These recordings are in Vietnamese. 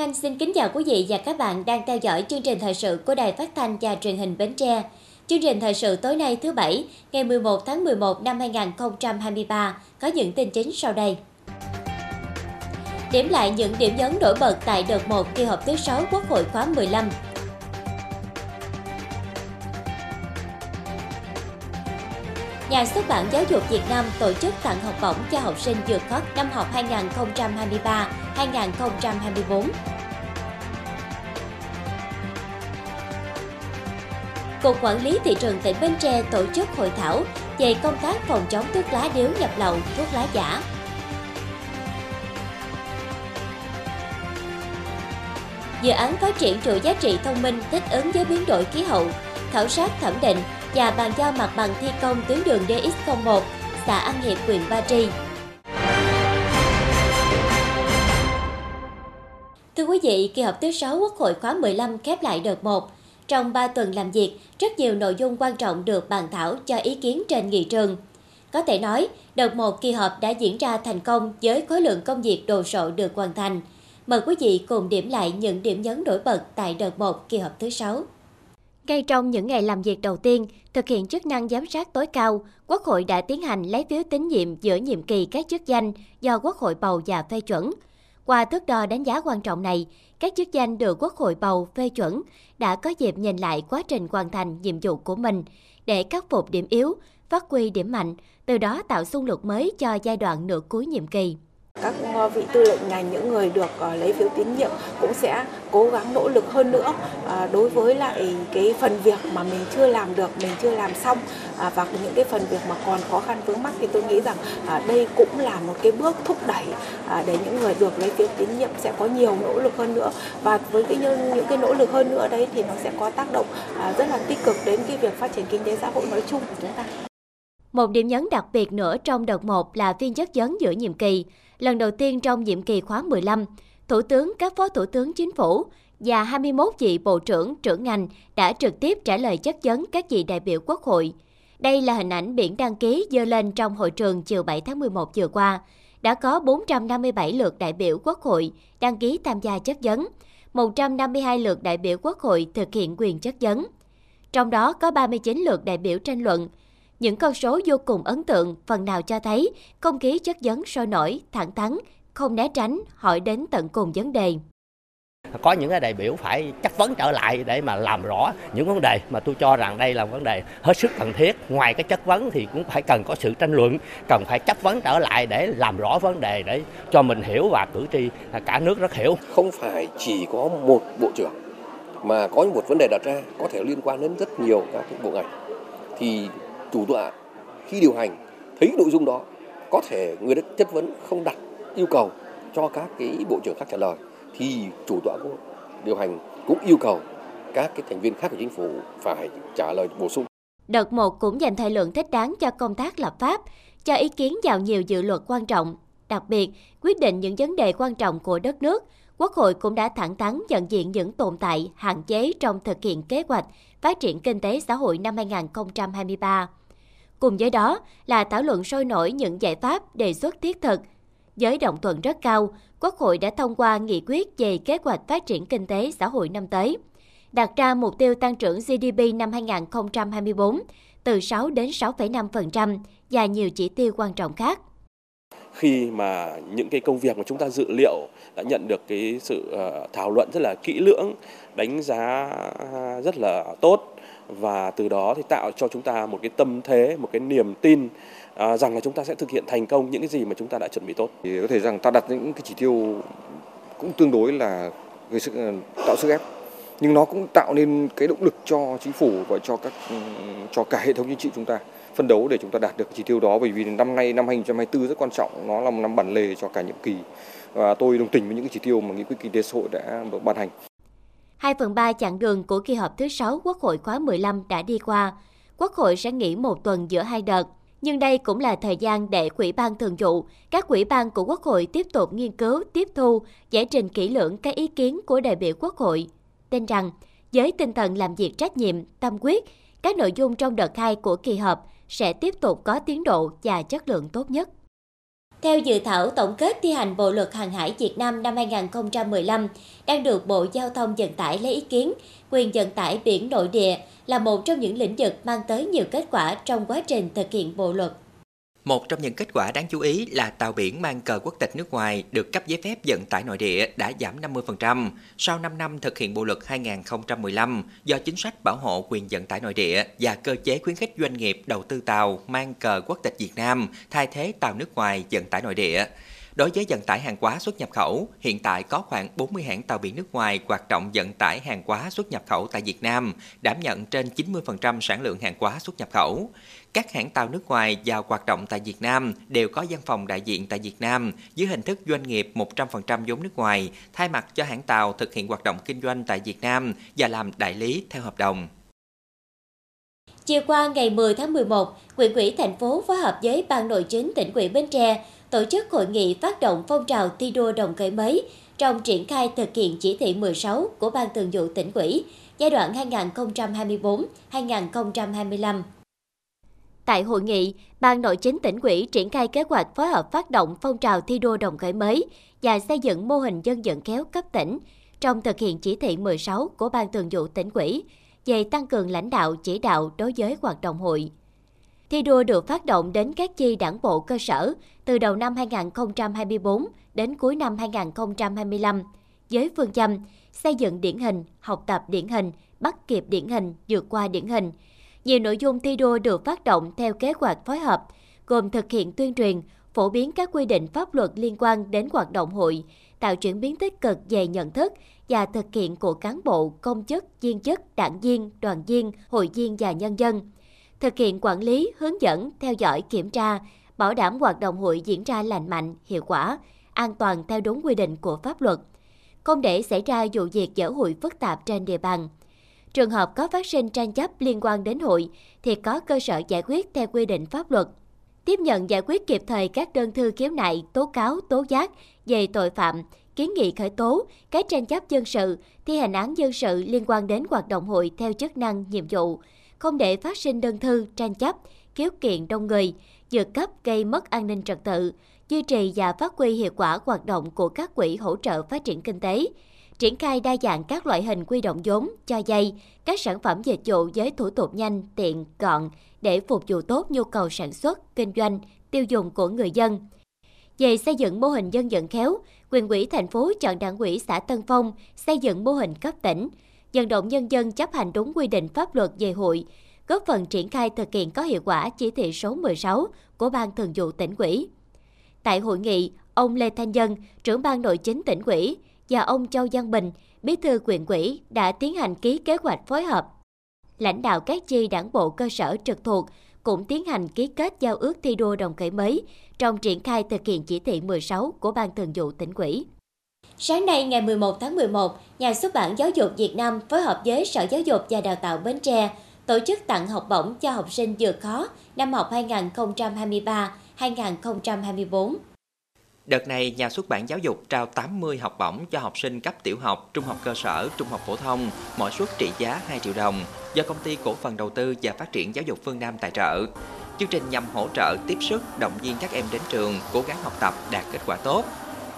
Lan Anh xin kính chào quý vị và các bạn đang theo dõi chương trình thời sự của Đài Phát thanh và Truyền hình Bến Tre. Chương trình thời sự tối nay thứ Bảy, ngày 11 tháng 11 năm 2023 có những tin chính sau đây. Điểm lại những điểm nhấn nổi bật tại đợt 1 kỳ họp thứ 6 Quốc hội khóa 15. Nhà xuất bản Giáo dục Việt Nam tổ chức tặng học bổng cho học sinh vượt khó năm học 2023-2024. Cục Quản lý Thị trường tỉnh Bến Tre tổ chức hội thảo về công tác phòng chống thuốc lá điếu nhập lậu, thuốc lá giả. Dự án phát triển chuỗi giá trị thông minh thích ứng với biến đổi khí hậu, khảo sát thẩm định và bàn giao mặt bằng thi công tuyến đường DX01, xã An Hiệp, huyện Ba Tri. Thưa quý vị, kỳ họp thứ 6 Quốc hội khóa 15 khép lại đợt 1. Trong 3 tuần làm việc, rất nhiều nội dung quan trọng được bàn thảo cho ý kiến trên nghị trường. Có thể nói, đợt 1 kỳ họp đã diễn ra thành công với khối lượng công việc đồ sộ được hoàn thành. Mời quý vị cùng điểm lại những điểm nhấn nổi bật tại đợt 1 kỳ họp thứ 6. Ngay trong những ngày làm việc đầu tiên, thực hiện chức năng giám sát tối cao, Quốc hội đã tiến hành lấy phiếu tín nhiệm giữa nhiệm kỳ các chức danh do Quốc hội bầu và phê chuẩn. Qua thước đo đánh giá quan trọng này, các chức danh được Quốc hội bầu phê chuẩn đã có dịp nhìn lại quá trình hoàn thành nhiệm vụ của mình để khắc phục điểm yếu, phát huy điểm mạnh, từ đó tạo xung lực mới cho giai đoạn nửa cuối nhiệm kỳ các ờ, vị tư lệnh ngành những người được ờ, lấy phiếu tín nhiệm cũng sẽ cố gắng nỗ lực hơn nữa ờ, đối với lại cái phần việc mà mình chưa làm được, mình chưa làm xong à, và những cái phần việc mà còn khó khăn vướng mắc thì tôi nghĩ rằng à, đây cũng là một cái bước thúc đẩy à, để những người được lấy phiếu tín nhiệm sẽ có nhiều nỗ lực hơn nữa và với cái những cái nỗ lực hơn nữa đấy thì nó sẽ có tác động rất là tích cực đến cái việc phát triển kinh tế xã hội nói chung của chúng ta. Một điểm nhấn đặc biệt nữa trong đợt 1 là phiên chất vấn giữa nhiệm kỳ. Lần đầu tiên trong nhiệm kỳ khóa 15, Thủ tướng, các phó thủ tướng chính phủ và 21 vị bộ trưởng, trưởng ngành đã trực tiếp trả lời chất vấn các vị đại biểu quốc hội. Đây là hình ảnh biển đăng ký dơ lên trong hội trường chiều 7 tháng 11 vừa qua. Đã có 457 lượt đại biểu quốc hội đăng ký tham gia chất vấn, 152 lượt đại biểu quốc hội thực hiện quyền chất vấn. Trong đó có 39 lượt đại biểu tranh luận, những con số vô cùng ấn tượng phần nào cho thấy không khí chất vấn sôi nổi, thẳng thắn, không né tránh, hỏi đến tận cùng vấn đề. Có những cái đại biểu phải chất vấn trở lại để mà làm rõ những vấn đề mà tôi cho rằng đây là vấn đề hết sức cần thiết. Ngoài cái chất vấn thì cũng phải cần có sự tranh luận, cần phải chất vấn trở lại để làm rõ vấn đề để cho mình hiểu và cử tri cả nước rất hiểu. Không phải chỉ có một bộ trưởng mà có một vấn đề đặt ra có thể liên quan đến rất nhiều các bộ ngành thì chủ tọa khi điều hành thấy nội dung đó có thể người đã chất vấn không đặt yêu cầu cho các cái bộ trưởng khác trả lời thì chủ tọa của điều hành cũng yêu cầu các cái thành viên khác của chính phủ phải trả lời bổ sung. Đợt 1 cũng dành thời lượng thích đáng cho công tác lập pháp, cho ý kiến vào nhiều dự luật quan trọng. Đặc biệt, quyết định những vấn đề quan trọng của đất nước, Quốc hội cũng đã thẳng thắn nhận diện những tồn tại, hạn chế trong thực hiện kế hoạch phát triển kinh tế xã hội năm 2023. Cùng với đó là thảo luận sôi nổi những giải pháp đề xuất thiết thực. Với đồng thuận rất cao, Quốc hội đã thông qua nghị quyết về kế hoạch phát triển kinh tế xã hội năm tới, đặt ra mục tiêu tăng trưởng GDP năm 2024 từ 6 đến 6,5% và nhiều chỉ tiêu quan trọng khác khi mà những cái công việc mà chúng ta dự liệu đã nhận được cái sự ờ, thảo luận rất là kỹ lưỡng, đánh giá rất là tốt và từ đó thì tạo cho chúng ta một cái tâm thế, một cái niềm tin ờ, rằng là chúng ta sẽ thực hiện thành công những cái gì mà chúng ta đã chuẩn bị tốt. Thì có thể rằng ta đặt những cái chỉ tiêu cũng tương đối là gây sức ờ, tạo sức ép nhưng nó cũng tạo nên cái động lực cho chính phủ và cho các ừ, cho cả hệ thống chính trị chúng ta phân đấu để chúng ta đạt được chỉ tiêu đó bởi vì năm nay năm 2024 rất quan trọng nó là một năm bản lề cho cả nhiệm kỳ và tôi đồng tình với những cái chỉ tiêu mà nghị quyết kinh tế xã hội đã ban hành. 2 phần 3 chặng đường của kỳ họp thứ 6 Quốc hội khóa 15 đã đi qua. Quốc hội sẽ nghỉ một tuần giữa hai đợt. Nhưng đây cũng là thời gian để Quỹ ban Thường vụ, các quỹ ban của Quốc hội tiếp tục nghiên cứu, tiếp thu, giải trình kỹ lưỡng các ý kiến của đại biểu Quốc hội. Tin rằng, với tinh thần làm việc trách nhiệm, tâm quyết, các nội dung trong đợt 2 của kỳ họp sẽ tiếp tục có tiến độ và chất lượng tốt nhất. Theo dự thảo tổng kết thi hành Bộ luật Hàng hải Việt Nam năm 2015 đang được Bộ Giao thông Vận tải lấy ý kiến, quyền vận tải biển nội địa là một trong những lĩnh vực mang tới nhiều kết quả trong quá trình thực hiện bộ luật. Một trong những kết quả đáng chú ý là tàu biển mang cờ quốc tịch nước ngoài được cấp giấy phép vận tải nội địa đã giảm 50% sau 5 năm thực hiện bộ luật 2015 do chính sách bảo hộ quyền vận tải nội địa và cơ chế khuyến khích doanh nghiệp đầu tư tàu mang cờ quốc tịch Việt Nam thay thế tàu nước ngoài vận tải nội địa. Đối với vận tải hàng hóa xuất nhập khẩu, hiện tại có khoảng 40 hãng tàu biển nước ngoài hoạt động vận tải hàng hóa xuất nhập khẩu tại Việt Nam, đảm nhận trên 90% sản lượng hàng hóa xuất nhập khẩu. Các hãng tàu nước ngoài vào hoạt động tại Việt Nam đều có văn phòng đại diện tại Việt Nam dưới hình thức doanh nghiệp 100% vốn nước ngoài, thay mặt cho hãng tàu thực hiện hoạt động kinh doanh tại Việt Nam và làm đại lý theo hợp đồng. Chiều qua ngày 10 tháng 11, quỹ ủy thành phố phối hợp với Ban nội chính tỉnh ủy Bến Tre tổ chức hội nghị phát động phong trào thi đua đồng khởi mới trong triển khai thực hiện chỉ thị 16 của Ban Thường vụ tỉnh ủy giai đoạn 2024-2025. Tại hội nghị, Ban nội chính tỉnh ủy triển khai kế hoạch phối hợp phát động phong trào thi đua đồng khởi mới và xây dựng mô hình dân vận khéo cấp tỉnh trong thực hiện chỉ thị 16 của Ban Thường vụ tỉnh ủy về tăng cường lãnh đạo chỉ đạo đối với hoạt động hội. Thi đua được phát động đến các chi đảng bộ cơ sở từ đầu năm 2024 đến cuối năm 2025 với phương châm xây dựng điển hình, học tập điển hình, bắt kịp điển hình, vượt qua điển hình. Nhiều nội dung thi đua được phát động theo kế hoạch phối hợp, gồm thực hiện tuyên truyền, phổ biến các quy định pháp luật liên quan đến hoạt động hội, tạo chuyển biến tích cực về nhận thức và thực hiện của cán bộ, công chức, viên chức, đảng viên, đoàn viên, hội viên và nhân dân – thực hiện quản lý, hướng dẫn, theo dõi, kiểm tra, bảo đảm hoạt động hội diễn ra lành mạnh, hiệu quả, an toàn theo đúng quy định của pháp luật, không để xảy ra vụ việc dở hội phức tạp trên địa bàn. Trường hợp có phát sinh tranh chấp liên quan đến hội thì có cơ sở giải quyết theo quy định pháp luật. Tiếp nhận giải quyết kịp thời các đơn thư khiếu nại, tố cáo, tố giác về tội phạm, kiến nghị khởi tố, các tranh chấp dân sự, thi hành án dân sự liên quan đến hoạt động hội theo chức năng, nhiệm vụ, không để phát sinh đơn thư, tranh chấp, khiếu kiện đông người, vượt cấp gây mất an ninh trật tự, duy trì và phát huy hiệu quả hoạt động của các quỹ hỗ trợ phát triển kinh tế, triển khai đa dạng các loại hình quy động vốn, cho vay, các sản phẩm dịch vụ với thủ tục nhanh, tiện, gọn để phục vụ tốt nhu cầu sản xuất, kinh doanh, tiêu dùng của người dân. Về xây dựng mô hình dân vận khéo, quyền quỹ thành phố chọn đảng quỹ xã Tân Phong xây dựng mô hình cấp tỉnh, vận động nhân dân chấp hành đúng quy định pháp luật về hội, góp phần triển khai thực hiện có hiệu quả chỉ thị số 16 của Ban Thường vụ tỉnh ủy. Tại hội nghị, ông Lê Thanh Dân, trưởng ban nội chính tỉnh ủy và ông Châu Giang Bình, bí thư quyện ủy đã tiến hành ký kế hoạch phối hợp. Lãnh đạo các chi đảng bộ cơ sở trực thuộc cũng tiến hành ký kết giao ước thi đua đồng khởi mới trong triển khai thực hiện chỉ thị 16 của Ban Thường vụ tỉnh ủy. Sáng nay ngày 11 tháng 11, Nhà xuất bản Giáo dục Việt Nam phối hợp với Sở Giáo dục và Đào tạo Bến Tre tổ chức tặng học bổng cho học sinh vượt khó năm học 2023-2024. Đợt này, nhà xuất bản giáo dục trao 80 học bổng cho học sinh cấp tiểu học, trung học cơ sở, trung học phổ thông, mỗi suất trị giá 2 triệu đồng do công ty cổ phần đầu tư và phát triển giáo dục phương Nam tài trợ. Chương trình nhằm hỗ trợ tiếp sức, động viên các em đến trường, cố gắng học tập đạt kết quả tốt,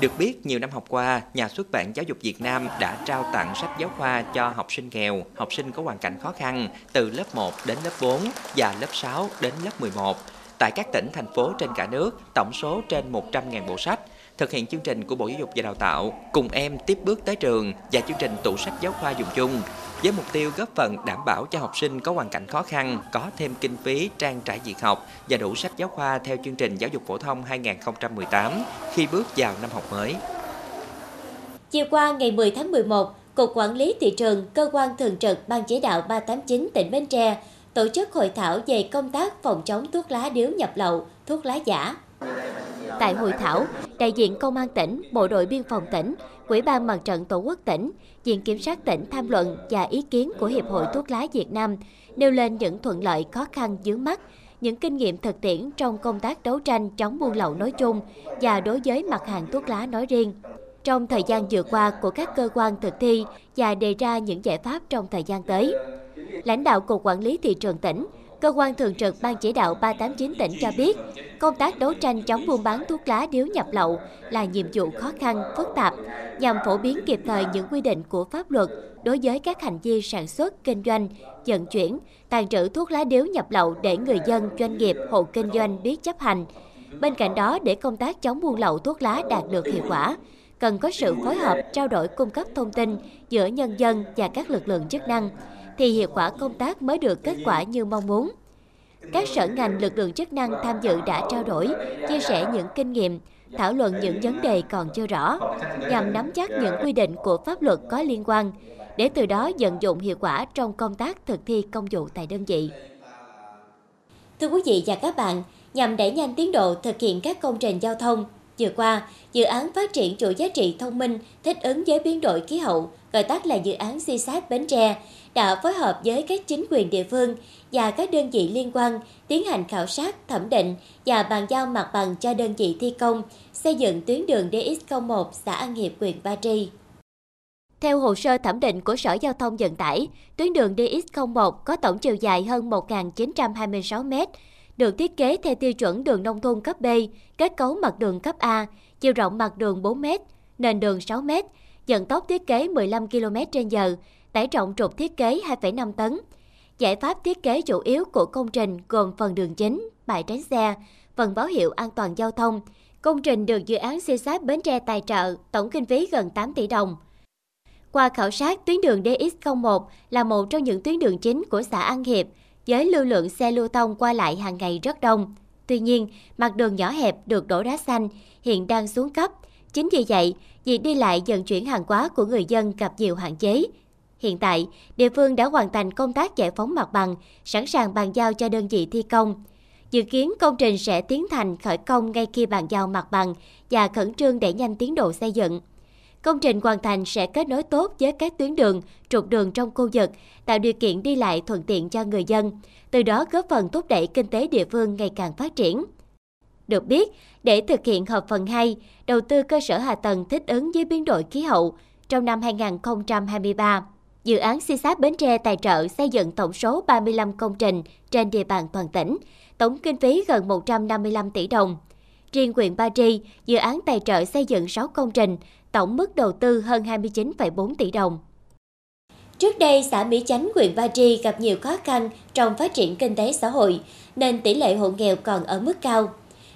được biết, nhiều năm học qua, Nhà xuất bản Giáo dục Việt Nam đã trao tặng sách giáo khoa cho học sinh nghèo, học sinh có hoàn cảnh khó khăn từ lớp 1 đến lớp 4 và lớp 6 đến lớp 11 tại các tỉnh, thành phố trên cả nước, tổng số trên 100.000 bộ sách, thực hiện chương trình của Bộ Giáo dục và Đào tạo, cùng em tiếp bước tới trường và chương trình tủ sách giáo khoa dùng chung, với mục tiêu góp phần đảm bảo cho học sinh có hoàn cảnh khó khăn có thêm kinh phí trang trải việc học và đủ sách giáo khoa theo chương trình giáo dục phổ thông 2018 khi bước vào năm học mới. Chiều qua ngày 10 tháng 11, Cục Quản lý Thị trường, Cơ quan Thường trực Ban Chỉ đạo 389 tỉnh Bến Tre tổ chức hội thảo về công tác phòng chống thuốc lá điếu nhập lậu, thuốc lá giả. Tại hội thảo, đại diện Công an tỉnh, Bộ đội Biên phòng tỉnh, Ủy ban Mặt trận Tổ quốc tỉnh, Viện Kiểm sát tỉnh tham luận và ý kiến của Hiệp hội Thuốc lá Việt Nam nêu lên những thuận lợi khó khăn dướng mắt, những kinh nghiệm thực tiễn trong công tác đấu tranh chống buôn lậu nói chung và đối với mặt hàng thuốc lá nói riêng. Trong thời gian vừa qua của các cơ quan thực thi và đề ra những giải pháp trong thời gian tới. Lãnh đạo Cục Quản lý Thị trường tỉnh Cơ quan thường trực Ban chỉ đạo 389 tỉnh cho biết, công tác đấu tranh chống buôn bán thuốc lá điếu nhập lậu là nhiệm vụ khó khăn, phức tạp, nhằm phổ biến kịp thời những quy định của pháp luật đối với các hành vi sản xuất, kinh doanh, vận chuyển, tàn trữ thuốc lá điếu nhập lậu để người dân, doanh nghiệp, hộ kinh doanh biết chấp hành. Bên cạnh đó, để công tác chống buôn lậu thuốc lá đạt được hiệu quả, cần có sự phối hợp, trao đổi cung cấp thông tin giữa nhân dân và các lực lượng chức năng, thì hiệu quả công tác mới được kết quả như mong muốn. Các sở ngành lực lượng chức năng tham dự đã trao đổi, chia sẻ những kinh nghiệm, thảo luận những vấn đề còn chưa rõ, nhằm nắm chắc những quy định của pháp luật có liên quan, để từ đó vận dụng hiệu quả trong công tác thực thi công vụ tại đơn vị. Thưa quý vị và các bạn, nhằm đẩy nhanh tiến độ thực hiện các công trình giao thông, vừa qua, dự án phát triển chuỗi giá trị thông minh thích ứng với biến đổi khí hậu, gọi tắt là dự án CSAT Bến Tre, đã phối hợp với các chính quyền địa phương và các đơn vị liên quan tiến hành khảo sát, thẩm định và bàn giao mặt bằng cho đơn vị thi công xây dựng tuyến đường DX01 xã An Hiệp, huyện Ba Tri. Theo hồ sơ thẩm định của Sở Giao thông Vận tải, tuyến đường DX01 có tổng chiều dài hơn 1.926 m, được thiết kế theo tiêu chuẩn đường nông thôn cấp B, kết cấu mặt đường cấp A, chiều rộng mặt đường 4 m, nền đường 6 m, vận tốc thiết kế 15 km/h, tải trọng trục thiết kế 2,5 tấn. Giải pháp thiết kế chủ yếu của công trình gồm phần đường chính, bãi tránh xe, phần báo hiệu an toàn giao thông. Công trình được dự án xây sát Bến Tre tài trợ, tổng kinh phí gần 8 tỷ đồng. Qua khảo sát, tuyến đường DX01 là một trong những tuyến đường chính của xã An Hiệp, với lưu lượng xe lưu thông qua lại hàng ngày rất đông. Tuy nhiên, mặt đường nhỏ hẹp được đổ đá xanh, hiện đang xuống cấp. Chính vì vậy, việc đi lại vận chuyển hàng hóa của người dân gặp nhiều hạn chế. Hiện tại, địa phương đã hoàn thành công tác giải phóng mặt bằng, sẵn sàng bàn giao cho đơn vị thi công. Dự kiến công trình sẽ tiến thành khởi công ngay khi bàn giao mặt bằng và khẩn trương đẩy nhanh tiến độ xây dựng. Công trình hoàn thành sẽ kết nối tốt với các tuyến đường, trục đường trong khu vực, tạo điều kiện đi lại thuận tiện cho người dân, từ đó góp phần thúc đẩy kinh tế địa phương ngày càng phát triển. Được biết, để thực hiện hợp phần 2, đầu tư cơ sở hạ tầng thích ứng với biến đổi khí hậu trong năm 2023, dự án si sát Bến Tre tài trợ xây dựng tổng số 35 công trình trên địa bàn toàn tỉnh, tổng kinh phí gần 155 tỷ đồng. Riêng huyện Ba Tri, dự án tài trợ xây dựng 6 công trình, tổng mức đầu tư hơn 29,4 tỷ đồng. Trước đây, xã Mỹ Chánh, huyện Ba Tri gặp nhiều khó khăn trong phát triển kinh tế xã hội, nên tỷ lệ hộ nghèo còn ở mức cao.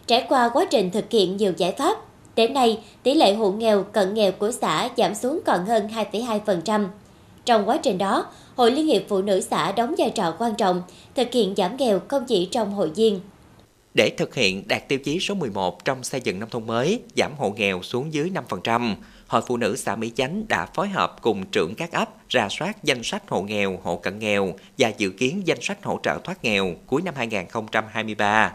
Trải qua quá trình thực hiện nhiều giải pháp, đến nay tỷ lệ hộ nghèo cận nghèo của xã giảm xuống còn hơn 2,2%. Trong quá trình đó, Hội Liên hiệp Phụ nữ xã đóng vai trò quan trọng, thực hiện giảm nghèo không chỉ trong hội viên. Để thực hiện đạt tiêu chí số 11 trong xây dựng nông thôn mới, giảm hộ nghèo xuống dưới 5%, Hội Phụ nữ xã Mỹ Chánh đã phối hợp cùng trưởng các ấp ra soát danh sách hộ nghèo, hộ cận nghèo và dự kiến danh sách hỗ trợ thoát nghèo cuối năm 2023.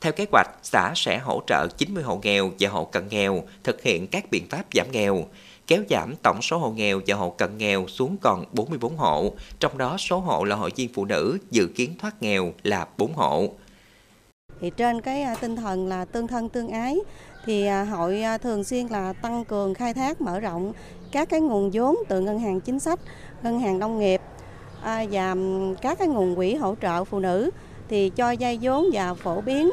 Theo kế hoạch, xã sẽ hỗ trợ 90 hộ nghèo và hộ cận nghèo thực hiện các biện pháp giảm nghèo, kéo giảm tổng số hộ nghèo và hộ cận nghèo xuống còn 44 hộ, trong đó số hộ là hội viên phụ nữ dự kiến thoát nghèo là 4 hộ. Thì trên cái à, tinh thần là tương thân tương ái thì à, hội à, thường xuyên là tăng cường khai thác mở rộng các cái nguồn vốn từ ngân hàng chính sách, ngân hàng nông nghiệp và các cái nguồn quỹ hỗ trợ phụ nữ thì cho vay vốn và phổ biến,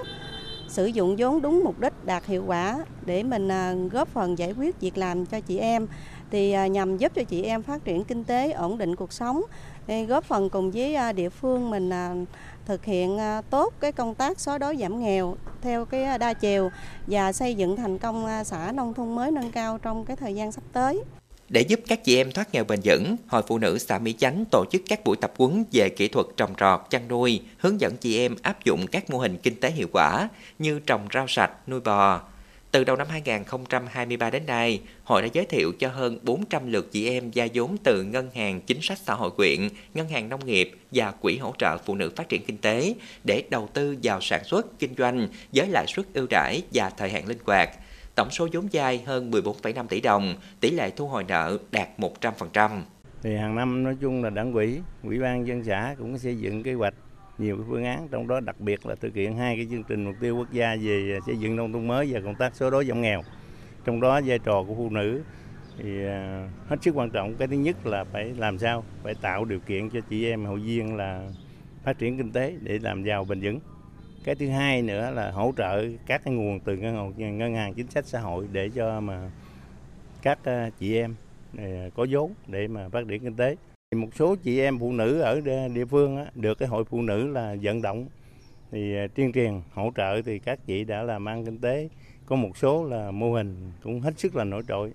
sử dụng vốn đúng mục đích đạt hiệu quả để mình à, góp phần giải quyết việc làm cho chị em thì à, nhằm giúp cho chị em phát triển kinh tế, ổn định cuộc sống góp phần cùng với à, địa phương mình thực hiện tốt cái công tác xóa đói giảm nghèo theo cái đa chiều và xây dựng thành công xã nông thôn mới nâng cao trong cái thời gian sắp tới. Để giúp các chị em thoát nghèo bền vững, Hội Phụ nữ xã Mỹ Chánh tổ chức các buổi tập huấn về kỹ thuật trồng trọt, chăn nuôi, hướng dẫn chị em áp dụng các mô hình kinh tế hiệu quả như trồng rau sạch, nuôi bò, từ đầu năm 2023 đến nay, hội đã giới thiệu cho hơn 400 lượt chị em vay vốn từ Ngân hàng Chính sách Xã hội quyện, Ngân hàng Nông nghiệp và Quỹ hỗ trợ phụ nữ phát triển kinh tế để đầu tư vào sản xuất, kinh doanh với lãi suất ưu đãi và thời hạn linh hoạt. Tổng số vốn vay hơn 14,5 tỷ đồng, tỷ lệ thu hồi nợ đạt 100%. Thì hàng năm nói chung là đảng quỹ, ủy ban dân xã cũng xây dựng kế hoạch nhiều phương án trong đó đặc biệt là thực hiện hai cái chương trình mục tiêu quốc gia về xây dựng nông thôn mới và công tác xóa đói giảm nghèo. Trong đó vai trò của phụ nữ thì à, hết sức quan trọng. Cái thứ nhất là phải làm sao phải tạo điều kiện cho chị em hội viên là phát triển kinh tế để làm giàu bền vững cái thứ hai nữa là hỗ trợ các cái nguồn từ ngân hàng ngân hàng chính sách xã hội để cho mà các ờ, chị em ờ, có vốn để mà phát triển kinh tế. Một số chị em phụ nữ ở địa phương được cái hội phụ nữ là vận động thì ờ, tuyên truyền hỗ trợ thì các chị đã làm ăn kinh tế. Có một số là mô hình cũng hết sức là nổi trội.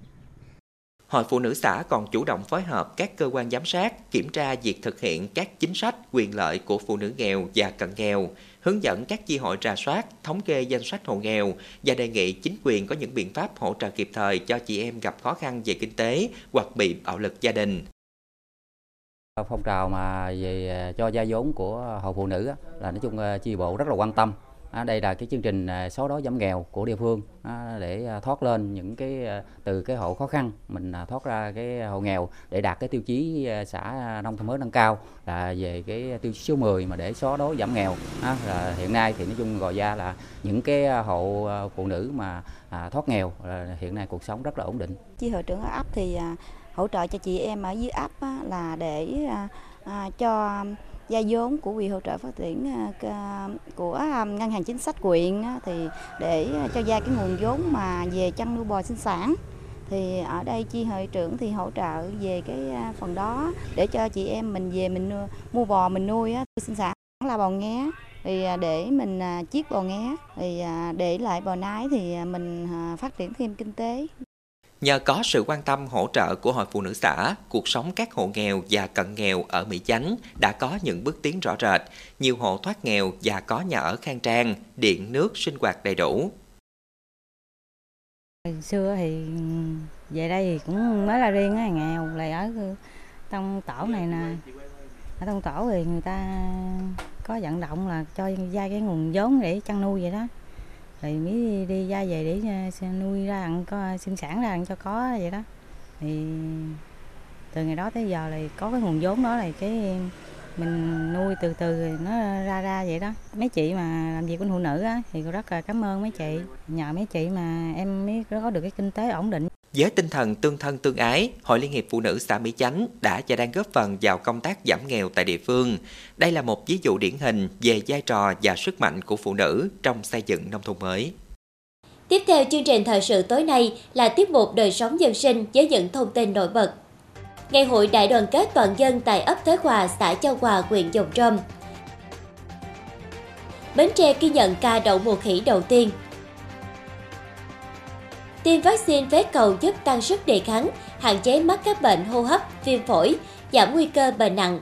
Hội Phụ nữ xã còn chủ động phối hợp các cơ quan giám sát, kiểm tra việc thực hiện các chính sách, quyền lợi của phụ nữ nghèo và cận nghèo, hướng dẫn các chi hội trà soát, thống kê danh sách hộ nghèo và đề nghị chính quyền có những biện pháp hỗ trợ kịp thời cho chị em gặp khó khăn về kinh tế hoặc bị bạo lực gia đình. Phong trào mà về à, cho gia vốn của hội phụ nữ là nói chung à, chi bộ rất là quan tâm À, đây là cái chương trình à, xóa đói giảm nghèo của địa phương à, để à, thoát lên những cái à, từ cái hộ khó khăn mình thoát ra cái hộ nghèo để đạt cái tiêu chí xã nông thôn mới nâng cao là về cái tiêu chí số 10 mà để xóa đói giảm nghèo à, là hiện nay thì nói chung gọi ra là những cái hộ phụ nữ mà à, thoát nghèo là hiện nay cuộc sống rất là ổn định. Chi hội trưởng ở ấp thì hỗ trợ cho chị em ở dưới ấp là để cho gia vốn của quỹ hỗ trợ phát triển à, à, của à, ngân hàng chính sách quyện thì để cho gia cái nguồn vốn mà về chăn nuôi bò sinh sản. Thì ở đây chi hội trưởng thì hỗ trợ về cái phần đó để cho chị em mình về mình mua bò mình nuôi sinh sản là bò nghé. Thì để mình chiết bò nghé thì để lại bò nái thì mình phát triển thêm kinh tế. Nhờ có sự quan tâm hỗ trợ của Hội Phụ Nữ xã, cuộc sống các hộ nghèo và cận nghèo ở Mỹ Chánh đã có những bước tiến rõ rệt. Nhiều hộ thoát nghèo và có nhà ở khang trang, điện, nước, sinh hoạt đầy đủ. Xưa thì về đây thì cũng mới là riêng á, nghèo, lại ở trong tổ này nè. Ở trong tổ thì người ta có vận động là cho vay cái nguồn vốn để chăn nuôi vậy đó rồi mới đi ra về để ờ, nuôi ra ăn có sinh sản ra ăn cho có vậy đó. Thì từ ngày đó tới giờ là có cái nguồn vốn đó là cái mình nuôi từ từ nó ra ra vậy đó. Mấy chị mà làm việc của phụ nữ á thì rất là cảm ơn mấy chị. Nhờ mấy chị mà em mới có được cái kinh tế ổn định với tinh thần tương thân tương ái, Hội Liên hiệp Phụ nữ xã Mỹ Chánh đã và đang góp phần vào công tác giảm nghèo tại địa phương. Đây là một ví dụ điển hình về vai trò và sức mạnh của phụ nữ trong xây dựng nông thôn mới. Tiếp theo chương trình thời sự tối nay là tiết mục đời sống dân sinh với những thông tin nổi bật. Ngày hội đại đoàn kết toàn dân tại ấp Thới Hòa, xã Châu Hòa, huyện Dòng Trôm. Bến Tre ghi nhận ca đậu mùa khỉ đầu tiên Tiêm vaccine phế cầu giúp tăng sức đề kháng, hạn chế mắc các bệnh hô hấp, viêm phổi, giảm nguy cơ bệnh nặng.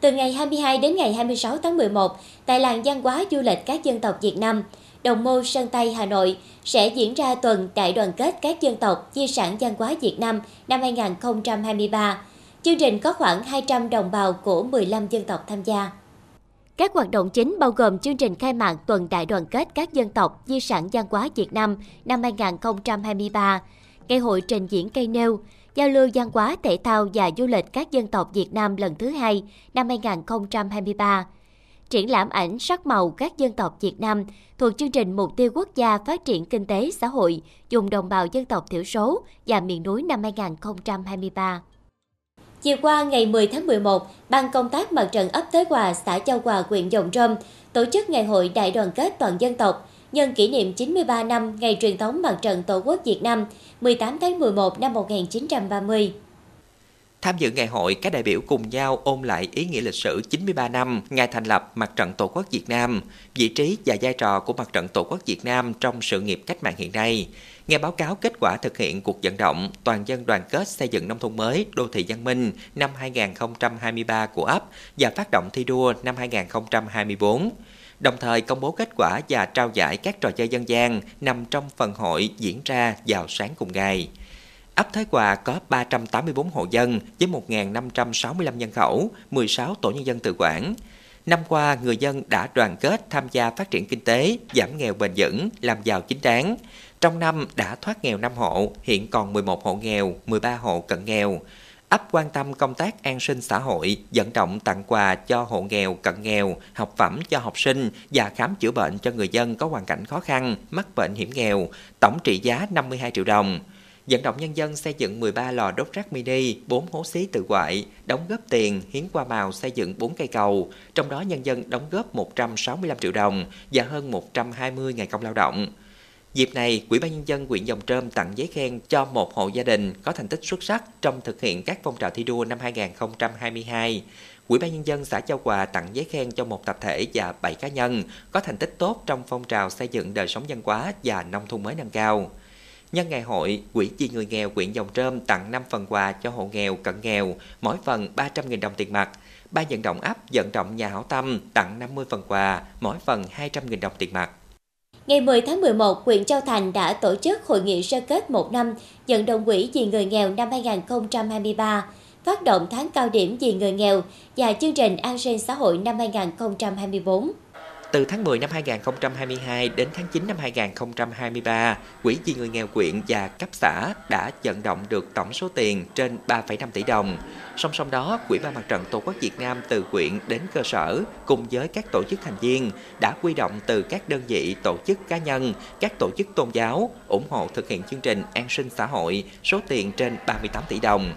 Từ ngày 22 đến ngày 26 tháng 11, tại làng văn hóa du lịch các dân tộc Việt Nam, Đồng Mô Sơn Tây Hà Nội sẽ diễn ra tuần đại đoàn kết các dân tộc di sản văn hóa Việt Nam năm 2023 Chương trình có khoảng 200 đồng bào của 15 dân tộc tham gia. Các hoạt động chính bao gồm chương trình khai mạc tuần đại đoàn kết các dân tộc di sản văn hóa Việt Nam năm 2023, ngày hội trình diễn cây nêu, giao lưu văn hóa thể thao và du lịch các dân tộc Việt Nam lần thứ hai năm 2023, triển lãm ảnh sắc màu các dân tộc Việt Nam thuộc chương trình Mục tiêu Quốc gia Phát triển Kinh tế Xã hội dùng đồng bào dân tộc thiểu số và miền núi năm 2023. Chiều qua ngày 10 tháng 11, Ban công tác mặt trận ấp Thới Hòa, xã Châu Hòa, huyện Dòng Trôm tổ chức ngày hội đại đoàn kết toàn dân tộc nhân kỷ niệm 93 năm ngày truyền thống mặt trận Tổ quốc Việt Nam 18 tháng 11 năm 1930. Tham dự ngày hội, các đại biểu cùng nhau ôn lại ý nghĩa lịch sử 93 năm ngày thành lập Mặt trận Tổ quốc Việt Nam, vị trí và vai trò của Mặt trận Tổ quốc Việt Nam trong sự nghiệp cách mạng hiện nay, nghe báo cáo kết quả thực hiện cuộc vận động toàn dân đoàn kết xây dựng nông thôn mới đô thị văn minh năm 2023 của ấp và phát động thi đua năm 2024 đồng thời công bố kết quả và trao giải các trò chơi dân gian nằm trong phần hội diễn ra vào sáng cùng ngày. Ấp Thái Hòa có 384 hộ dân với 1.565 nhân khẩu, 16 tổ nhân dân tự quản. Năm qua, người dân đã đoàn kết tham gia phát triển kinh tế, giảm nghèo bền vững, làm giàu chính đáng. Trong năm đã thoát nghèo 5 hộ, hiện còn 11 hộ nghèo, 13 hộ cận nghèo. ấp quan tâm công tác an sinh xã hội, vận động tặng quà cho hộ nghèo, cận nghèo, học phẩm cho học sinh và khám chữa bệnh cho người dân có hoàn cảnh khó khăn, mắc bệnh hiểm nghèo, tổng trị giá 52 triệu đồng. Vận động nhân dân xây dựng 13 lò đốt rác mini, 4 hố xí tự quại, đóng góp tiền, hiến qua màu xây dựng 4 cây cầu, trong đó nhân dân đóng góp 165 triệu đồng và hơn 120 ngày công lao động. Dịp này, Quỹ ban nhân dân huyện Dòng Trơm tặng giấy khen cho một hộ gia đình có thành tích xuất sắc trong thực hiện các phong trào thi đua năm 2022. Quỹ ban nhân dân xã Châu Hòa tặng giấy khen cho một tập thể và 7 cá nhân có thành tích tốt trong phong trào xây dựng đời sống văn hóa và nông thôn mới nâng cao. Nhân ngày hội, Quỹ chi người nghèo huyện Dòng Trơm tặng 5 phần quà cho hộ nghèo, cận nghèo, mỗi phần 300.000 đồng tiền mặt. Ban vận động ấp vận động nhà hảo tâm tặng 50 phần quà, mỗi phần 200.000 đồng tiền mặt. Ngày 10 tháng 11, huyện Châu Thành đã tổ chức hội nghị sơ kết một năm vận động quỹ vì người nghèo năm 2023, phát động tháng cao điểm vì người nghèo và chương trình an sinh xã hội năm 2024. Từ tháng 10 năm 2022 đến tháng 9 năm 2023, Quỹ vì người nghèo quyện và cấp xã đã vận động được tổng số tiền trên 3,5 tỷ đồng. Song song đó, Quỹ ban Mặt trận Tổ quốc Việt Nam từ quyện đến cơ sở cùng với các tổ chức thành viên đã quy động từ các đơn vị, tổ chức cá nhân, các tổ chức tôn giáo ủng hộ thực hiện chương trình an sinh xã hội số tiền trên 38 tỷ đồng.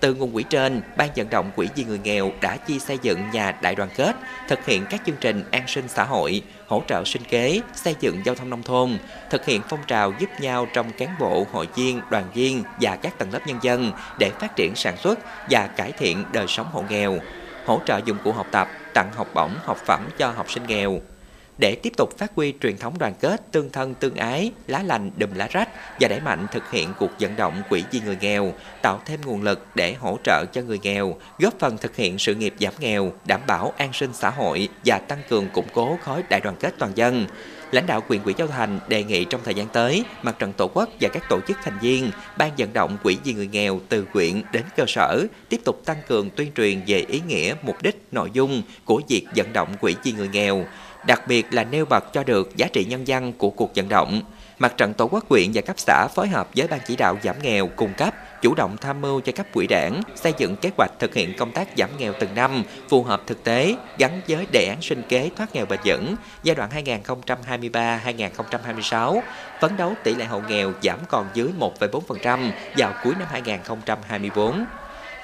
Từ nguồn quỹ trên, Ban vận động quỹ vì người nghèo đã chi xây dựng nhà đại đoàn kết, thực hiện các chương trình an sinh xã hội, hỗ trợ sinh kế, xây dựng giao thông nông thôn, thực hiện phong trào giúp nhau trong cán bộ, hội viên, đoàn viên và các tầng lớp nhân dân để phát triển sản xuất và cải thiện đời sống hộ nghèo, hỗ trợ dụng cụ học tập, tặng học bổng, học phẩm cho học sinh nghèo, để tiếp tục phát huy truyền thống đoàn kết, tương thân tương ái, lá lành đùm lá rách và đẩy mạnh thực hiện cuộc vận động quỹ vì người nghèo, tạo thêm nguồn lực để hỗ trợ cho người nghèo, góp phần thực hiện sự nghiệp giảm nghèo, đảm bảo an sinh xã hội và tăng cường củng cố khối đại đoàn kết toàn dân. Lãnh đạo quyền quỹ Châu Thành đề nghị trong thời gian tới, Mặt trận Tổ quốc và các tổ chức thành viên, ban vận động quỹ vì người nghèo từ quyện đến cơ sở tiếp tục tăng cường tuyên truyền về ý nghĩa, mục đích, nội dung của việc vận động quỹ vì người nghèo, đặc biệt là nêu bật cho được giá trị nhân dân của cuộc vận động. Mặt trận Tổ quốc huyện và cấp xã phối hợp với Ban chỉ đạo giảm nghèo cung cấp, chủ động tham mưu cho cấp quỹ đảng, xây dựng kế hoạch thực hiện công tác giảm nghèo từng năm, phù hợp thực tế, gắn với đề án sinh kế thoát nghèo bền vững giai đoạn 2023-2026, phấn đấu tỷ lệ hộ nghèo giảm còn dưới 1,4% vào cuối năm 2024.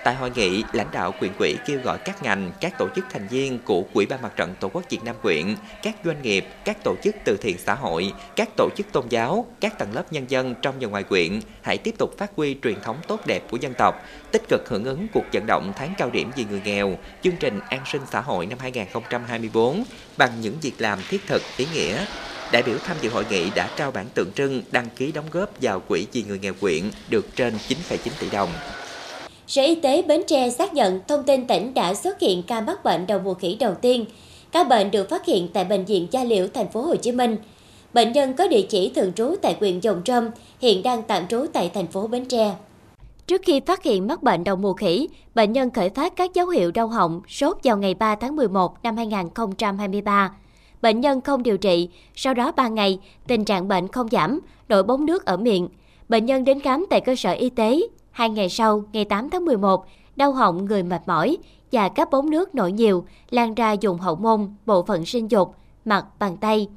Tại hội nghị, lãnh đạo quyện quỹ kêu gọi các ngành, các tổ chức thành viên của Quỹ ban Mặt trận Tổ quốc Việt Nam quyện, các doanh nghiệp, các tổ chức từ thiện xã hội, các tổ chức tôn giáo, các tầng lớp nhân dân trong và ngoài quyện hãy tiếp tục phát huy truyền thống tốt đẹp của dân tộc, tích cực hưởng ứng cuộc vận động tháng cao điểm vì người nghèo, chương trình an sinh xã hội năm 2024 bằng những việc làm thiết thực, ý nghĩa, Đại biểu tham dự hội nghị đã trao bản tượng trưng đăng ký đóng góp vào quỹ vì người nghèo quyện được trên 9,9 tỷ đồng. Sở Y tế Bến Tre xác nhận thông tin tỉnh đã xuất hiện ca mắc bệnh đầu mùa khỉ đầu tiên. Ca bệnh được phát hiện tại bệnh viện Gia Liễu, thành phố Hồ Chí Minh. Bệnh nhân có địa chỉ thường trú tại huyện Dòng Trâm, hiện đang tạm trú tại thành phố Bến Tre. Trước khi phát hiện mắc bệnh đầu mùa khỉ, bệnh nhân khởi phát các dấu hiệu đau họng, sốt vào ngày 3 tháng 11 năm 2023. Bệnh nhân không điều trị, sau đó 3 ngày, tình trạng bệnh không giảm, đổi bóng nước ở miệng. Bệnh nhân đến khám tại cơ sở y tế, Hai ngày sau, ngày 8 tháng 11, đau họng người mệt mỏi và các bóng nước nổi nhiều lan ra dùng hậu môn, bộ phận sinh dục, mặt, bàn tay.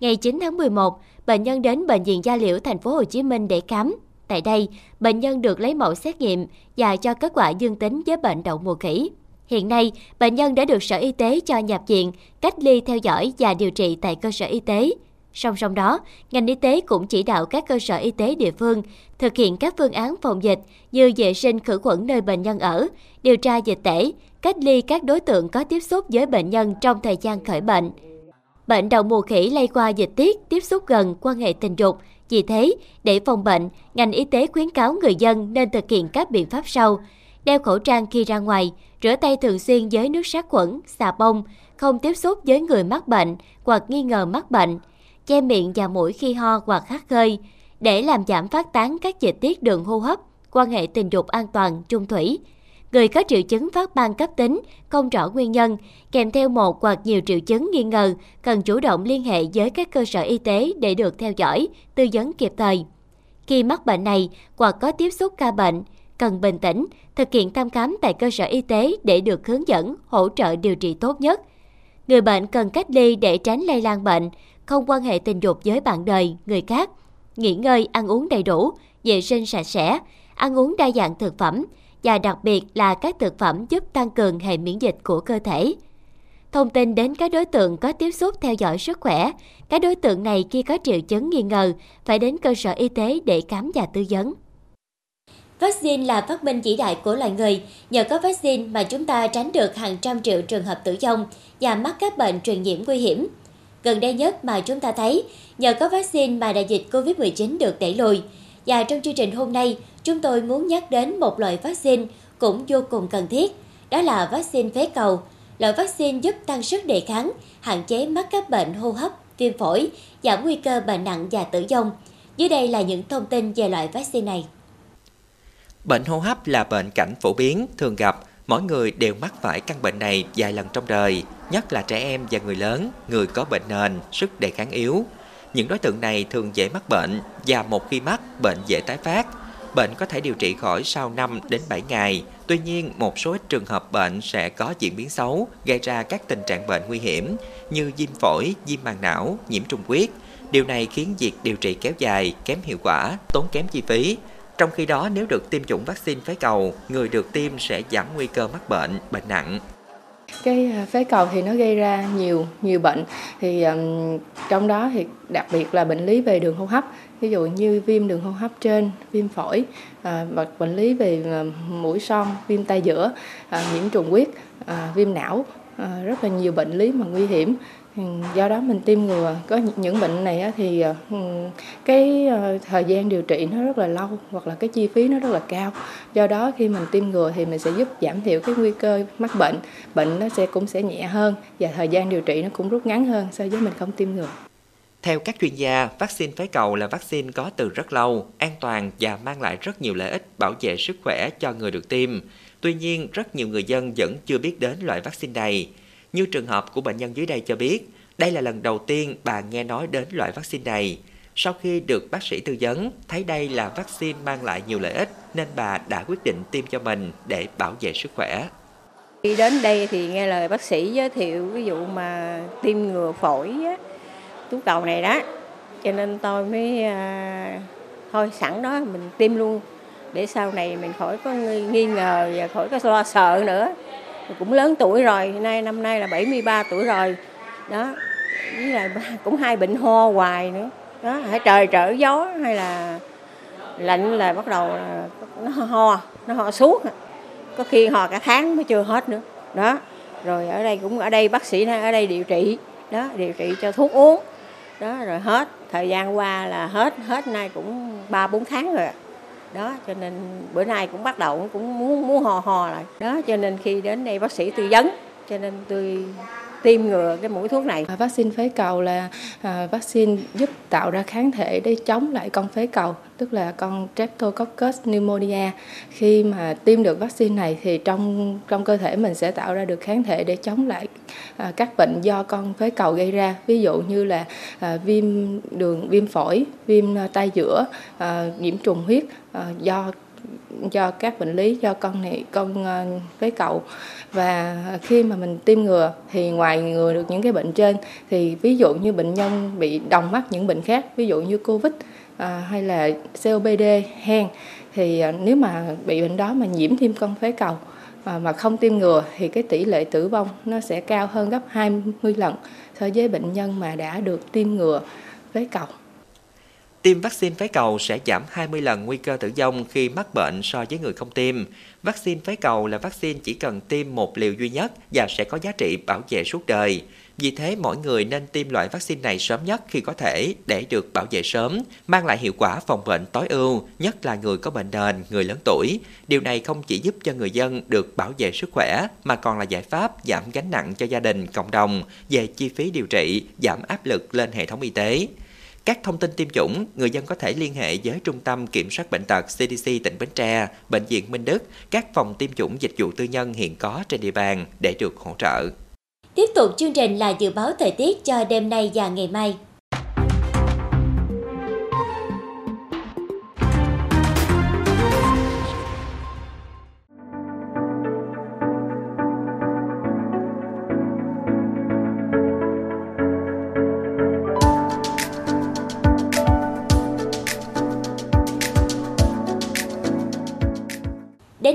Ngày 9 tháng 11, bệnh nhân đến bệnh viện Gia Liễu thành phố Hồ Chí Minh để khám. Tại đây, bệnh nhân được lấy mẫu xét nghiệm và cho kết quả dương tính với bệnh đậu mùa khỉ. Hiện nay, bệnh nhân đã được Sở Y tế cho nhập viện, cách ly theo dõi và điều trị tại cơ sở y tế. Song song đó, ngành y tế cũng chỉ đạo các cơ sở y tế địa phương thực hiện các phương án phòng dịch như vệ sinh khử khuẩn nơi bệnh nhân ở, điều tra dịch tễ, cách ly các đối tượng có tiếp xúc với bệnh nhân trong thời gian khởi bệnh. Bệnh đậu mùa khỉ lây qua dịch tiết, tiếp xúc gần, quan hệ tình dục. Vì thế, để phòng bệnh, ngành y tế khuyến cáo người dân nên thực hiện các biện pháp sau. Đeo khẩu trang khi ra ngoài, rửa tay thường xuyên với nước sát khuẩn, xà bông, không tiếp xúc với người mắc bệnh hoặc nghi ngờ mắc bệnh, che miệng và mũi khi ho hoặc hắt hơi, để làm giảm phát tán các dịch tiết đường hô hấp, quan hệ tình dục an toàn, trung thủy. Người có triệu chứng phát ban cấp tính, không rõ nguyên nhân, kèm theo một hoặc nhiều triệu chứng nghi ngờ, cần chủ động liên hệ với các cơ sở y tế để được theo dõi, tư vấn kịp thời. Khi mắc bệnh này hoặc có tiếp xúc ca bệnh, cần bình tĩnh, thực hiện thăm khám tại cơ sở y tế để được hướng dẫn, hỗ trợ điều trị tốt nhất. Người bệnh cần cách ly để tránh lây lan bệnh, không quan hệ tình dục với bạn đời, người khác, nghỉ ngơi, ăn uống đầy đủ, vệ sinh sạch sẽ, ăn uống đa dạng thực phẩm và đặc biệt là các thực phẩm giúp tăng cường hệ miễn dịch của cơ thể. Thông tin đến các đối tượng có tiếp xúc theo dõi sức khỏe, các đối tượng này khi có triệu chứng nghi ngờ phải đến cơ sở y tế để khám và tư vấn. Vaccine là phát minh chỉ đại của loài người. Nhờ có vaccine mà chúng ta tránh được hàng trăm triệu trường hợp tử vong và mắc các bệnh truyền nhiễm nguy hiểm. Gần đây nhất mà chúng ta thấy, nhờ có vaccine mà đại dịch COVID-19 được đẩy lùi. Và trong chương trình hôm nay, chúng tôi muốn nhắc đến một loại vaccine cũng vô cùng cần thiết. Đó là vaccine phế cầu. Loại vaccine giúp tăng sức đề kháng, hạn chế mắc các bệnh hô hấp, viêm phổi, giảm nguy cơ bệnh nặng và tử vong. Dưới đây là những thông tin về loại vaccine này. Bệnh hô hấp là bệnh cảnh phổ biến, thường gặp, mỗi người đều mắc phải căn bệnh này vài lần trong đời, nhất là trẻ em và người lớn, người có bệnh nền, sức đề kháng yếu. Những đối tượng này thường dễ mắc bệnh và một khi mắc, bệnh dễ tái phát. Bệnh có thể điều trị khỏi sau 5 đến 7 ngày. Tuy nhiên, một số ít trường hợp bệnh sẽ có diễn biến xấu, gây ra các tình trạng bệnh nguy hiểm như viêm phổi, viêm màng não, nhiễm trùng huyết. Điều này khiến việc điều trị kéo dài, kém hiệu quả, tốn kém chi phí, trong khi đó, nếu được tiêm chủng vaccine phế cầu, người được tiêm sẽ giảm nguy cơ mắc bệnh, bệnh nặng. Cái à, phế cầu thì nó gây ra nhiều nhiều bệnh. Thì um, trong đó thì đặc biệt là bệnh lý về đường hô hấp. Ví dụ như viêm đường hô hấp trên viêm phổi à, và bệnh lý về à, mũi son viêm tai giữa à, nhiễm trùng huyết à, viêm não à, rất là nhiều bệnh lý mà nguy hiểm. Ừ, do đó mình tiêm ngừa có những bệnh này thì ờ, ừ, cái ờ, thời gian điều trị nó rất là lâu hoặc là cái chi phí nó rất là cao do đó khi mình tiêm ngừa thì mình sẽ giúp giảm thiểu cái nguy cơ mắc bệnh bệnh nó sẽ cũng sẽ nhẹ hơn và thời gian điều trị nó cũng rút ngắn hơn so với mình không tiêm ngừa theo các chuyên gia, vaccine phế cầu là vaccine có từ rất lâu, an toàn và mang lại rất nhiều lợi ích bảo vệ sức khỏe cho người được tiêm. Tuy nhiên, rất nhiều người dân vẫn chưa biết đến loại vaccine này. Như trường hợp của bệnh nhân dưới đây cho biết, đây là lần đầu tiên bà nghe nói đến loại vaccine này. Sau khi được bác sĩ tư vấn, thấy đây là vaccine mang lại nhiều lợi ích nên bà đã quyết định tiêm cho mình để bảo vệ sức khỏe. Khi đến đây thì nghe lời bác sĩ giới thiệu ví dụ mà tiêm ngừa phổi á, tú cầu này đó. Cho nên tôi mới à, thôi sẵn đó mình tiêm luôn để sau này mình khỏi có nghi ngờ và khỏi có lo sợ nữa cũng lớn tuổi rồi nay năm nay là 73 tuổi rồi. Đó, với là cũng hai bệnh ho hoài nữa. Đó hãy trời trở gió hay là lạnh là bắt đầu là nó ho nó ho suốt. Có khi ho cả tháng mới chưa hết nữa. Đó, rồi ở đây cũng, ở đây bác sĩ ở đây điều trị. Đó, điều trị cho thuốc uống. Đó, rồi hết. Thời gian qua là hết hết nay cũng ba bốn tháng rồi đó, cho nên bữa nay cũng bắt đầu cũng muốn muốn hò hò lại. Đó, cho nên khi đến đây bác sĩ tư vấn, cho nên tôi tiêm ngừa cái mũi thuốc này. Vaccine phế cầu là à, vaccine giúp tạo ra kháng thể để chống lại con phế cầu, tức là con Streptococcus pneumonia. Khi mà tiêm được vaccine này thì trong trong cơ thể mình sẽ tạo ra được kháng thể để chống lại à, các bệnh do con phế cầu gây ra, ví dụ như là à, viêm đường, viêm phổi, viêm tai tay giữa, à, nhiễm trùng huyết à, do do các bệnh lý do con này con à, phế cầu và khi mà mình tiêm ngừa thì ngoài ngừa được những cái bệnh trên thì ví dụ như bệnh nhân bị đồng mắc những bệnh khác ví dụ như covid à, hay là COPD hen thì à, nếu mà bị bệnh đó mà nhiễm thêm con phế cầu à, mà không tiêm ngừa thì cái tỷ lệ tử vong nó sẽ cao hơn gấp 20 lần so với bệnh nhân mà đã được tiêm ngừa phế cầu. Tiêm vaccine phế cầu sẽ giảm 20 lần nguy cơ tử vong khi mắc bệnh so với người không tiêm. Vaccine phế cầu là vaccine chỉ cần tiêm một liều duy nhất và sẽ có giá trị bảo vệ suốt đời. Vì thế, mỗi người nên tiêm loại vaccine này sớm nhất khi có thể để được bảo vệ sớm, mang lại hiệu quả phòng bệnh tối ưu, nhất là người có bệnh nền, người lớn tuổi. Điều này không chỉ giúp cho người dân được bảo vệ sức khỏe, mà còn là giải pháp giảm gánh nặng cho gia đình, cộng đồng về chi phí điều trị, giảm áp lực lên hệ thống y tế. Các thông tin tiêm chủng, người dân có thể liên hệ với Trung tâm Kiểm soát Bệnh tật CDC tỉnh Bến Tre, Bệnh viện Minh Đức, các phòng tiêm chủng dịch vụ tư nhân hiện có trên địa bàn để được hỗ trợ. Tiếp tục chương trình là dự báo thời tiết cho đêm nay và ngày mai.